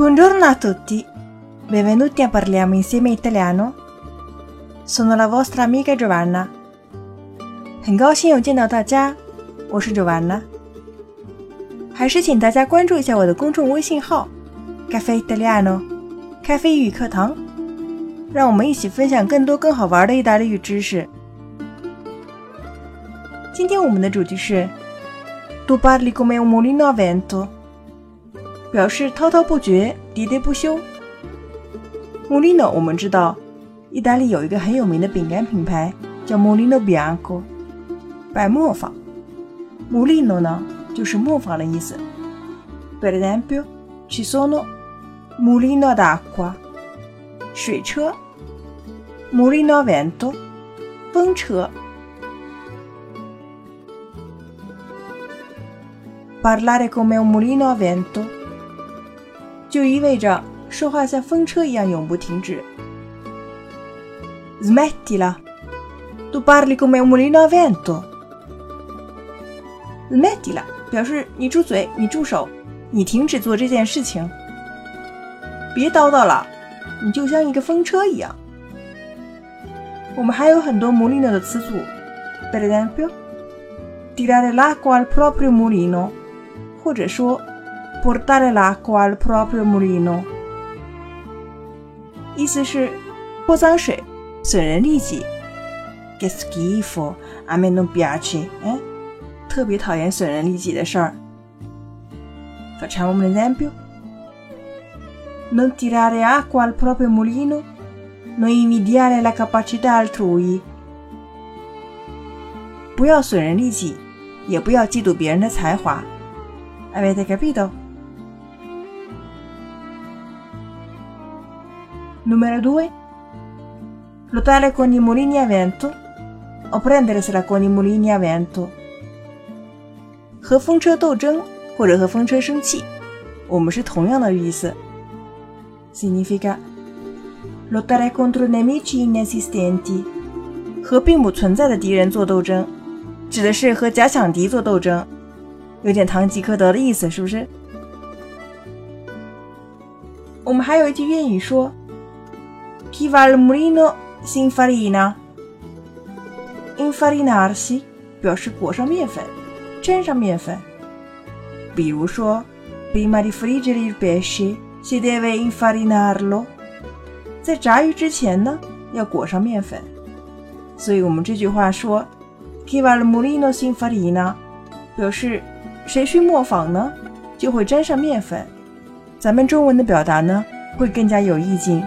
Buongiorno a tutti, benvenuti a Parliamo insieme italiano. Sono la vostra amica Giovanna. 很高兴又见到大家，我是 Giovanna。还是请大家关注一下我的公众微信号 “Cafe Italiano”，咖啡语课堂，让我们一起分享更多更好玩的意大利语知识。今天我们的主题是 “Tu parli come un mulino a vento”， 表示滔滔不绝、喋喋不休。Mulino，我们知道，意大利有一个很有名的饼干品牌叫 Mulino Bianco，白磨坊。Mulino 呢，就是磨坊的意思。Per esempio, ci sono mulino d'acqua，水车；mulino vento，风车。Parlare come un mulino a vento，就意味着说话像风车一样永不停止。Smettila, tu parli come un mulino a vento。Smettila 表示你住嘴，你住手，你停止做这件事情。别叨叨了，你就像一个风车一样。我们还有很多 mulino 的词组，per esempio, tirare l'acqua al proprio mulino。或者说 portare l'acqua al proprio mulino，意思是泼脏水，损人利己。Che schifo, a me non piace，哎，特别讨厌损人利己的事儿。Facciamo un esempio. Non tirare acqua al proprio mulino, non invidiare la capacità altrui。不要损人利己，也不要嫉妒别人的才华。Avete capito? Numero 2. Lottare con i mulini a vento o prendersela con i mulini a vento. 和风车斗争或者和风车生气，我们是同样的意思。Significa lottare contro nemici inesistenti，和并不存在的敌人做斗争，指的是和假想敌做斗争。有点堂吉诃德的意思，是不是？我们还有一句谚语说：“Chi va al mulino si infarina。”Infarinarsi 表示裹上面粉，沾上面粉。比如说：“Prima di friggere il pesce si deve infarinarlo。”在炸鱼之前呢，要裹上面粉。所以我们这句话说：“Chi va al mulino si infarina”，表示。谁去磨坊呢，就会沾上面粉。咱们中文的表达呢，会更加有意境。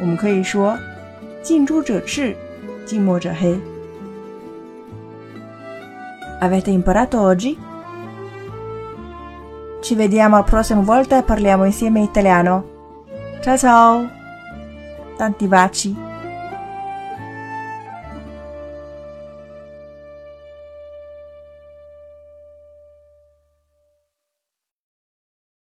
我们可以说：“近朱者赤，近墨者黑。” Avete imparato oggi? Ci vediamo la prossima volta e parliamo insieme italiano. Ciao ciao! Tanti baci!